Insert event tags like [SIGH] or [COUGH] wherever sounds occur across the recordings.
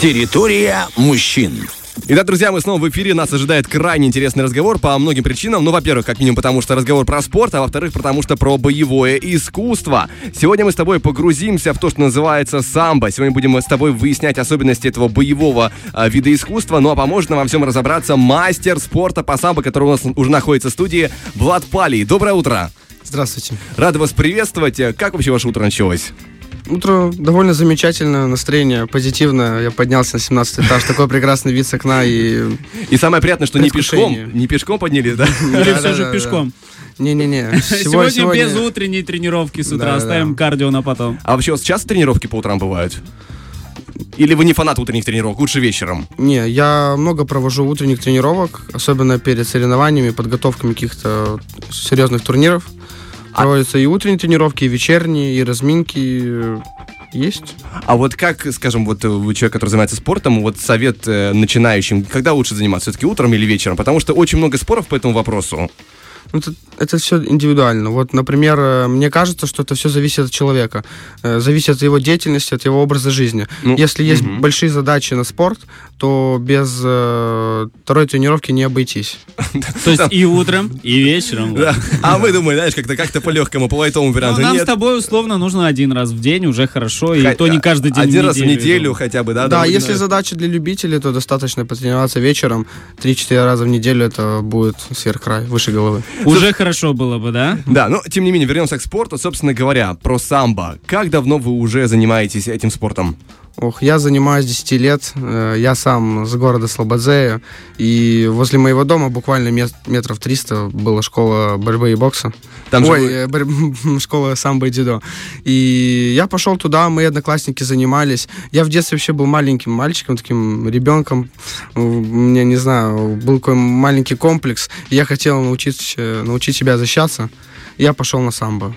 Территория мужчин. Итак, друзья, мы снова в эфире. Нас ожидает крайне интересный разговор по многим причинам. Ну, во-первых, как минимум потому, что разговор про спорт, а во-вторых, потому что про боевое искусство. Сегодня мы с тобой погрузимся в то, что называется самбо. Сегодня будем с тобой выяснять особенности этого боевого а, вида искусства. Ну, а поможет нам во всем разобраться мастер спорта по самбо, который у нас уже находится в студии, Влад Палий. Доброе утро. Здравствуйте. Рада вас приветствовать. Как вообще ваше утро началось? Утро довольно замечательное, настроение позитивное. Я поднялся на 17 этаж, такой прекрасный вид с окна и... И самое приятное, что не пешком, не пешком поднялись, да? [LAUGHS] Или все же пешком? Не-не-не. [LAUGHS] Сегодня, без утренней тренировки с утра, оставим кардио на потом. А вообще у вас часто тренировки по утрам бывают? Или вы не фанат утренних тренировок, лучше вечером? Не, я много провожу утренних тренировок, особенно перед соревнованиями, подготовками каких-то серьезных турниров. А Проводятся и утренние тренировки, и вечерние, и разминки есть. А вот как, скажем, вот вы человек, который занимается спортом, вот совет э, начинающим, когда лучше заниматься, все-таки утром или вечером? Потому что очень много споров по этому вопросу. Ну, это, это все индивидуально. Вот, например, э, мне кажется, что это все зависит от человека. Э, зависит от его деятельности, от его образа жизни. Ну, Если есть угу. большие задачи на спорт, то без э, второй тренировки не обойтись. [LAUGHS] То есть и утром, и вечером. А мы думаем, знаешь, как-то как-то по-легкому, по лайтовому варианту. Нам с тобой условно нужно один раз в день, уже хорошо, и то не каждый день Один раз в неделю хотя бы, да? Да, если задача для любителей, то достаточно потренироваться вечером. 3-4 раза в неделю это будет сверхкрай, выше головы. Уже хорошо было бы, да? Да, но тем не менее, вернемся к спорту. Собственно говоря, про самбо. Как давно вы уже занимаетесь этим спортом? Ох, я занимаюсь 10 лет. Э, я сам с города Слободзея. И возле моего дома буквально метров 300 была школа борьбы и бокса. Там Ой, же... Э, бор... [LAUGHS] школа самбо и дзюдо. И я пошел туда, мои одноклассники занимались. Я в детстве вообще был маленьким мальчиком, таким ребенком. Мне, не знаю, был такой маленький комплекс. Я хотел научить, э, научить себя защищаться. Я пошел на самбо.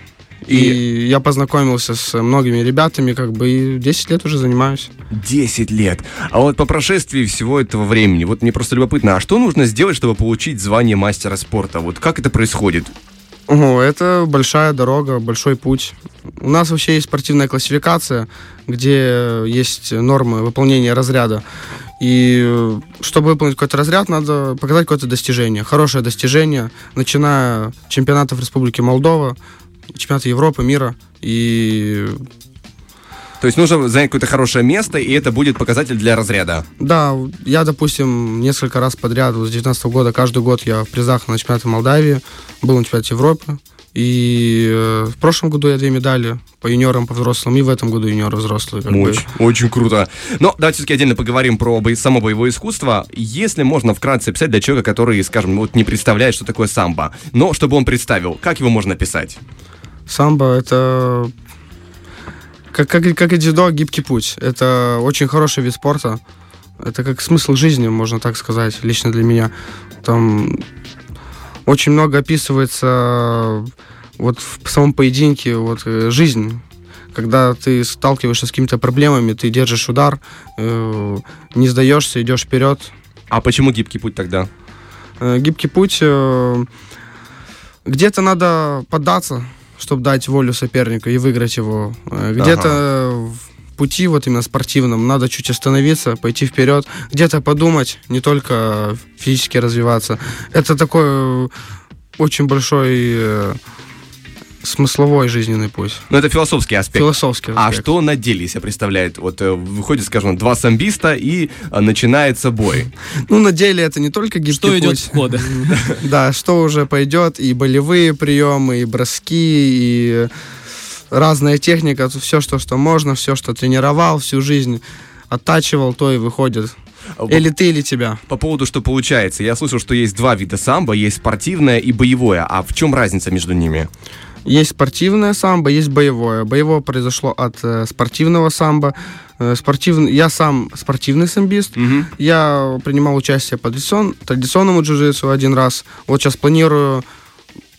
И... и я познакомился с многими ребятами, как бы, и 10 лет уже занимаюсь. 10 лет. А вот по прошествии всего этого времени, вот мне просто любопытно, а что нужно сделать, чтобы получить звание мастера спорта? Вот как это происходит? О, это большая дорога, большой путь. У нас вообще есть спортивная классификация, где есть нормы выполнения разряда. И чтобы выполнить какой-то разряд, надо показать какое-то достижение, хорошее достижение, начиная с чемпионатов Республики Молдова, чемпионаты Европы, мира. И то есть нужно занять какое-то хорошее место, и это будет показатель для разряда. Да, я, допустим, несколько раз подряд, с 19 года, каждый год я в призах на чемпионате Молдавии, был на чемпионате Европы. И э, в прошлом году я две медали по юниорам, по взрослым, и в этом году юниоры взрослые. Очень, бы. очень круто. Но давайте все-таки отдельно поговорим про бо- само боевое искусство. Если можно вкратце описать для человека, который, скажем, вот не представляет, что такое самбо, но чтобы он представил, как его можно описать? Самбо — это как, как, как и дзюдо, гибкий путь. Это очень хороший вид спорта. Это как смысл жизни, можно так сказать, лично для меня. Там очень много описывается вот в самом поединке вот э, жизнь когда ты сталкиваешься с какими-то проблемами, ты держишь удар, э, не сдаешься, идешь вперед. А почему гибкий путь тогда? Э, гибкий путь э, где-то надо поддаться, чтобы дать волю соперника и выиграть его. Э, где-то ага. в пути вот именно спортивном надо чуть остановиться, пойти вперед, где-то подумать, не только физически развиваться. Это такой очень большой э, смысловой жизненный путь. Ну, это философский аспект. Философский а аспект. А что на деле себя представляет? Вот э, выходит, скажем, два самбиста и э, начинается бой. Ну, на деле это не только гибкий Что идет ходы. [LAUGHS] Да, что уже пойдет, и болевые приемы, и броски, и разная техника, все, что, что можно, все, что тренировал всю жизнь, оттачивал, то и выходит. Или ты, или тебя. По поводу, что получается. Я слышал, что есть два вида самбо, есть спортивное и боевое. А в чем разница между ними? Есть спортивное самбо, есть боевое. Боевое произошло от э, спортивного самбо. Э, спортивный, я сам спортивный самбист. Угу. Я принимал участие по традицион, традиционному джиу-джитсу один раз. Вот сейчас планирую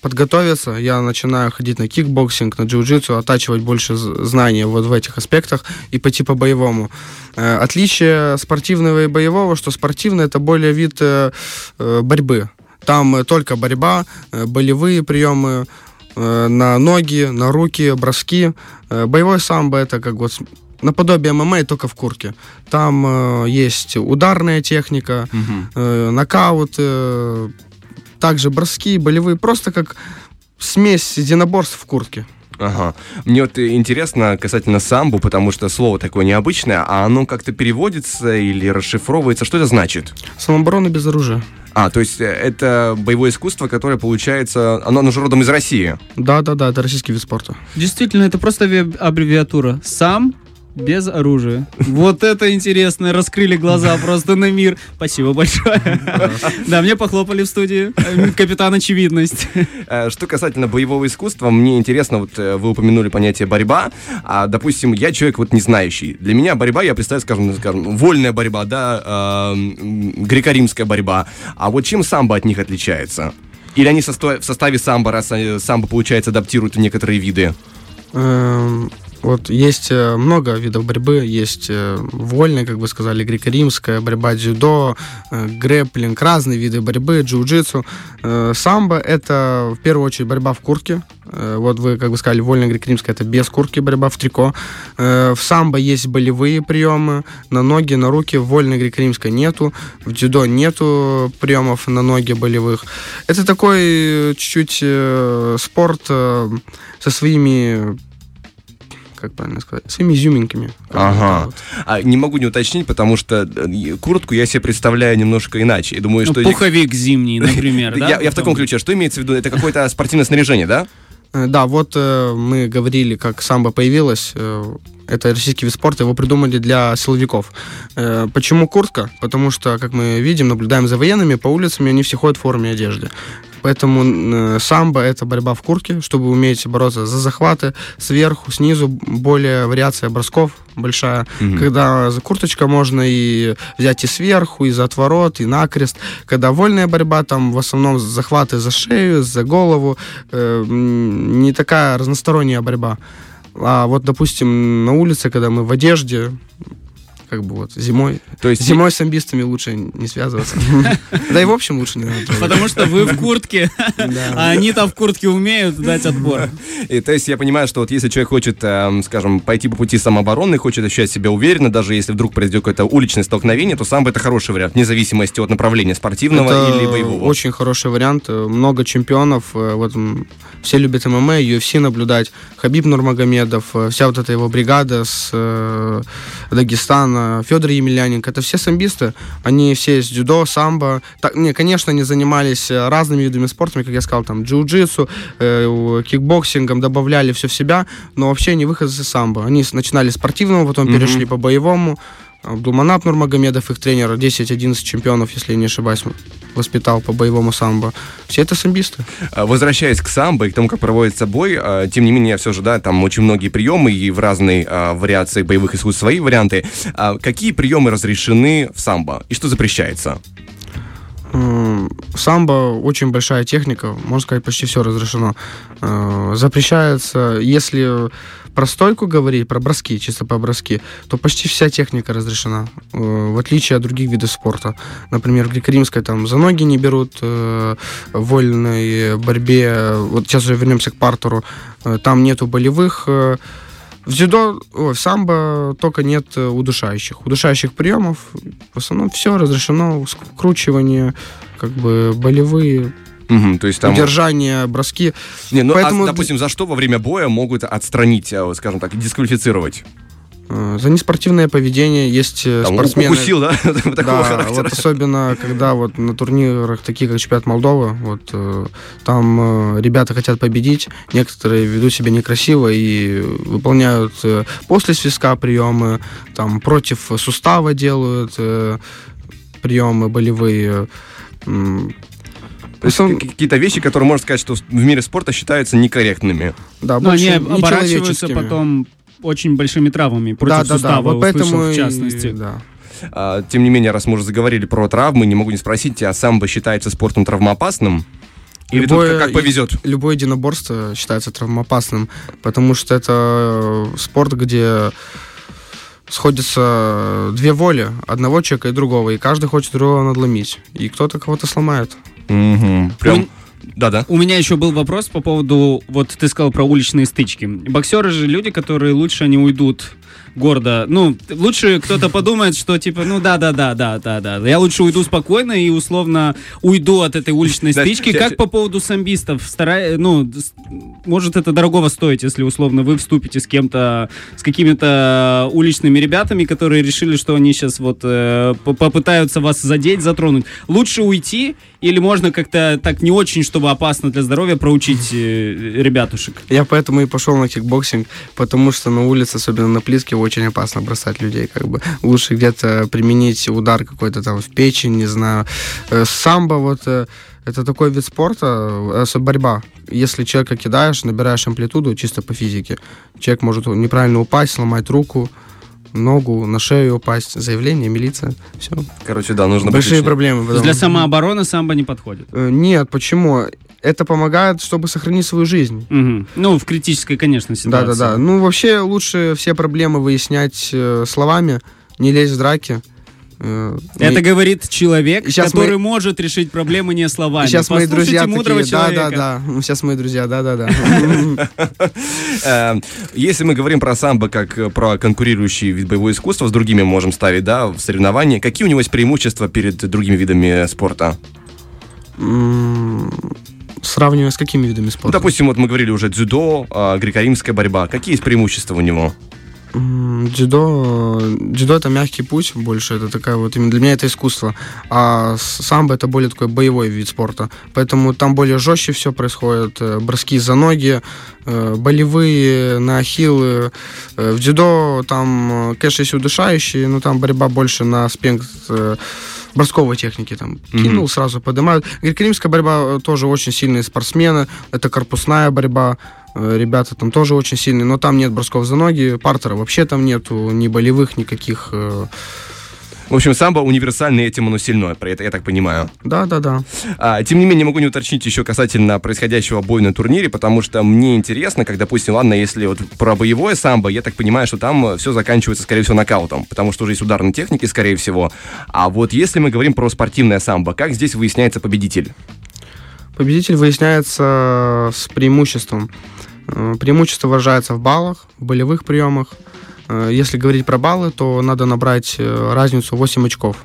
подготовиться, я начинаю ходить на кикбоксинг, на джиу-джитсу, оттачивать больше знаний вот в этих аспектах и пойти по боевому. Э, отличие спортивного и боевого, что спортивный это более вид э, э борьбы. Там только борьба, болевые приемы, на ноги, на руки, броски. Э, боевой самбо это как вот наподобие ММА, только в куртке. Там э, есть ударная техника, угу. э, нокаут, э, также броски, болевые, просто как смесь единоборств в куртке. Ага. Мне вот интересно касательно самбу, потому что слово такое необычное, а оно как-то переводится или расшифровывается. Что это значит? Самооборона без оружия. А, то есть э, это боевое искусство, которое получается... Оно, оно же родом из России. Да, да, да, это российский вид спорта. Действительно, это просто аббревиатура. Сам без оружия. [LAUGHS] Вот это интересно. Раскрыли глаза просто на мир. Спасибо большое. [LAUGHS] Да, мне похлопали в студии. [LAUGHS] Капитан Очевидность. Э, что касательно боевого искусства, мне интересно, вот э, вы упомянули понятие борьба. А, допустим, я человек вот не знающий. Для меня борьба, я представляю, скажем, скажем вольная борьба, да, э, греко-римская борьба. А вот чем самбо от них отличается? Или они в составе самбо, раз самбо, получается, адаптируют некоторые виды? Вот есть э, много видов борьбы, есть э, вольная, как вы сказали, греко-римская, борьба дзюдо, э, грэплинг, разные виды борьбы, джиу-джитсу. Самбо — это в первую очередь борьба в куртке. Вот вы, как бы сказали, вольная греко-римская — это без куртки борьба в трико. В самбо есть болевые приемы на ноги, на руки. В вольной греко-римской нету. В дзюдо нету приемов на ноги болевых. Это такой чуть-чуть спорт со своими как правильно сказать, своими изюминками. Ага. Вот. А не могу не уточнить, потому что э, куртку я себе представляю немножко иначе. Я думаю, ну, что... Пуховик зимний, [LAUGHS] например, да? Я в таком ключе. Что имеется в виду? Это какое-то спортивное снаряжение, да? Э, да, вот э, мы говорили, как самбо появилось. это российский вид спорта, его придумали для силовиков. почему куртка? Потому что, как мы видим, наблюдаем за военными, по улицам они все ходят в форме одежды. Поэтому э, самбо — это борьба в куртке, чтобы уметь бороться за захваты сверху, снизу, более вариация бросков большая, угу. когда за курточка можно и взять и сверху, и за отворот, и накрест. Когда вольная борьба, там в основном захваты за шею, за голову, э, не такая разносторонняя борьба. А вот, допустим, на улице, когда мы в одежде, как бы вот зимой. То есть зимой с амбистами лучше не связываться. [LAUGHS] Да и в общем лучше не надо. Потому что вы в куртке, а они-то в куртке умеют дать отбор. И то есть я понимаю, что вот если человек хочет, эм, скажем, пойти по пути самообороны, хочет ощущать себя уверенно, даже если вдруг произойдет какое-то уличное столкновение, то сам бы это хороший вариант, вне зависимости от направления спортивного или боевого. очень хороший вариант. Много чемпионов, э, вот все любят ММА, UFC наблюдать. Хабиб Нурмагомедов, э, вся вот эта его бригада с э, Федор Емельяненко, это все самбисты, они все из дзюдо, самбо. Так, не, конечно, они занимались э, разными видами спорта, как я сказал, там, джиу-джитсу, э, кикбоксингом, добавляли все в себя, но вообще они выходцы из самбо. Они начинали спортивного, потом mm-hmm. перешли по боевому, Абдулманап Нурмагомедов, их тренер, 10-11 чемпионов, если я не ошибаюсь, воспитал по боевому самбо. Все это самбисты. А, возвращаясь к самбо и к тому, как проводится бой, а, тем не менее, все же, да, там очень многие приемы и в разные а, вариации боевых искусств свои варианты. Какие приемы разрешены в самбо и что запрещается? Самбо очень большая техника, можно сказать, почти все разрешено. Запрещается, если про стойку говорить, про броски, чисто по броски, то почти вся техника разрешена, э, в отличие от других видов спорта. Например, в греко-римской там за ноги не берут, э, в вольной борьбе, вот сейчас уже вернемся к партеру, э, там нету болевых в дзюдо, о, в самбо только нет удушающих. Удушающих приемов в основном все разрешено, скручивание, как бы болевые Угу, то есть там... Удержание, броски. Не, ну, а Поэтому... а, допустим, за что во время боя могут отстранить, э, скажем так, дисквалифицировать? Э, за неспортивное поведение есть э, Там спортсмены. Укусил, да? [LAUGHS] да, вот особенно когда вот на турнирах, такие как чемпионат Молдовы, вот там ребята хотят победить, некоторые ведут себя некрасиво и выполняют после свистка приемы, там против сустава делают приемы болевые. То есть он... какие-то вещи, которые можно сказать, что в мире спорта считаются некорректными. Да, Но больше они оборачиваются потом очень большими травмами против да, сустава, да, да. Вот поэтому в частности. И, да. А, тем не менее, раз мы уже заговорили про травмы, не могу не спросить, а самбо считается спортом травмоопасным? Или любое, тут как, повезет? Любое единоборство считается травмоопасным, потому что это спорт, где сходятся две воли, одного человека и другого, и каждый хочет другого надломить, и кто-то кого-то сломает. Угу. Прям... Да-да. У меня еще был вопрос по поводу, вот ты сказал про уличные стычки. Боксеры же люди, которые лучше не уйдут гордо. Ну, лучше кто-то подумает, что типа, ну да, да, да, да, да, да. Я лучше уйду спокойно и условно уйду от этой уличной стычки. Как по поводу самбистов? Старай, ну, может это дорогого стоить, если условно вы вступите с кем-то, с какими-то уличными ребятами, которые решили, что они сейчас вот э, попытаются вас задеть, затронуть. Лучше уйти или можно как-то так не очень, чтобы опасно для здоровья, проучить э, ребятушек? Я поэтому и пошел на кикбоксинг, потому что на улице, особенно на плитке, очень опасно бросать людей. Как бы лучше где-то применить удар какой-то там в печень, не знаю. Э, самбо вот э, это такой вид спорта, борьба. Если человека кидаешь, набираешь амплитуду чисто по физике, человек может неправильно упасть, сломать руку, ногу, на шею упасть, заявление, милиция, все. Короче, да, нужно Большие проблемы. Потом. Для самообороны самбо не подходит? Э, нет, почему? Это помогает, чтобы сохранить свою жизнь. Угу. Ну, в критической, конечно, ситуации. Да-да-да. Ну, вообще лучше все проблемы выяснять э, словами, не лезть в драки. Э, Это мы... говорит человек, сейчас который мы... может решить проблемы не словами. Сейчас мои друзья такие, да, да, да. Сейчас мои друзья, да, да, да. Если мы говорим про самбо как про конкурирующий вид боевого искусства, с другими можем ставить, да, в соревновании, какие у него есть преимущества перед другими видами спорта? Сравнивая с какими видами спорта? Ну, допустим, вот мы говорили уже дзюдо, а, греко-римская борьба. Какие есть преимущества у него? Дзюдо, дзюдо это мягкий путь больше, это такая вот, именно для меня это искусство, а самбо это более такой боевой вид спорта, поэтому там более жестче все происходит, э, броски за ноги, э, болевые, на ахиллы, э, в дзюдо там, конечно, есть удушающие, но там борьба больше на аспект бросковой техники, там, mm-hmm. кинул, сразу поднимают. Греко-римская борьба тоже очень сильные спортсмены, это корпусная борьба, Э, ребята там тоже очень сильные, но там нет бросков за ноги, партера вообще там нету, ни болевых никаких. Э. В общем, самбо универсальный, этим оно сильное, про это я так понимаю. Да, да, да. А, тем не менее, могу не уточнить еще касательно происходящего боя на турнире, потому что мне интересно, как, допустим, ладно, если вот про боевое самбо, я так понимаю, что там все заканчивается, скорее всего, нокаутом, потому что уже есть ударные техники, скорее всего. А вот если мы говорим про спортивное самбо, как здесь выясняется победитель? Победитель выясняется с преимуществом. Э, преимущество выражается в баллах, в болевых приемах. Э, если говорить про баллы, то надо набрать э, разницу 8 очков.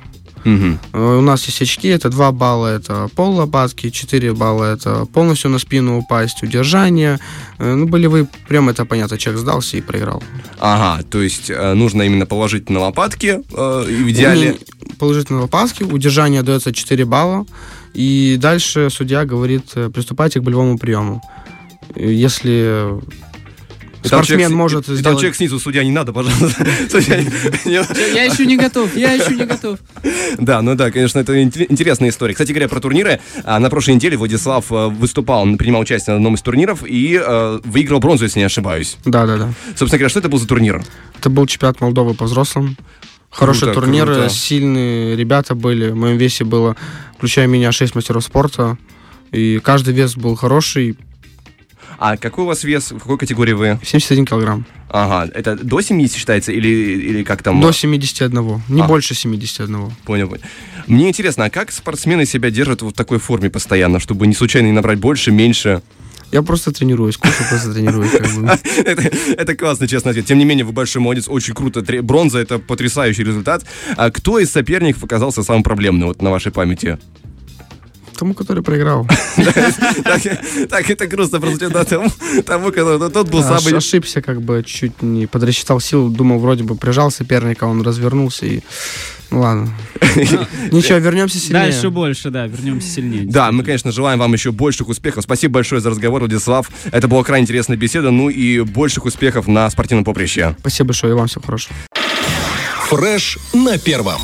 Угу. У нас есть очки, это 2 балла, это пол лопатки, 4 балла, это полностью на спину упасть, удержание. Ну, болевые приемы, это понятно, человек сдался и проиграл. Ага, то есть нужно именно положить на лопатки э, в идеале? Положить на лопатки, удержание дается 4 балла, и дальше судья говорит, приступайте к болевому приему. Если спортсмен человек, может сделать... Там человек снизу, судья, не надо, пожалуйста. [LAUGHS] Я еще не готов, я еще не готов. Да, ну да, конечно, это интересная история. Кстати говоря, про турниры. А, на прошлой неделе Владислав э, выступал, принимал участие на одном из турниров и э, выиграл бронзу, если не ошибаюсь. Да, да, да. Собственно говоря, что это был за турнир? Это был чемпионат Молдовы по взрослым. Хороший круто, турнир, круто. сильные ребята были. В моем весе было, включая меня, 6 мастеров спорта. И каждый вес был хороший. А какой у вас вес, в какой категории вы? 71 килограмм. Ага, это до 70 считается или, или как там? До 71, не а. больше 71. Понял, понял. Мне интересно, а как спортсмены себя держат в такой форме постоянно, чтобы не случайно не набрать больше, меньше? Я просто тренируюсь, Куша просто тренируюсь. [LAUGHS] это, это классный, честный ответ. Тем не менее, вы большой молодец, очень круто. Бронза — это потрясающий результат. А кто из соперников оказался самым проблемным вот на вашей памяти? Тому, который проиграл. [LAUGHS] Так это грустно просто тому, который тот был самый... Ошибся, как бы, чуть не подрасчитал сил, думал, вроде бы прижал соперника, он развернулся и... Ну ладно. [LAUGHS] Ничего, вернемся сильнее. Дальше больше, да, вернемся сильнее. Да, мы, конечно, желаем вам еще больших успехов. Спасибо большое за разговор, Владислав. Это была крайне интересная беседа. Ну и больших успехов на спортивном поприще. Спасибо большое, и вам всего хорошего. Фреш на первом.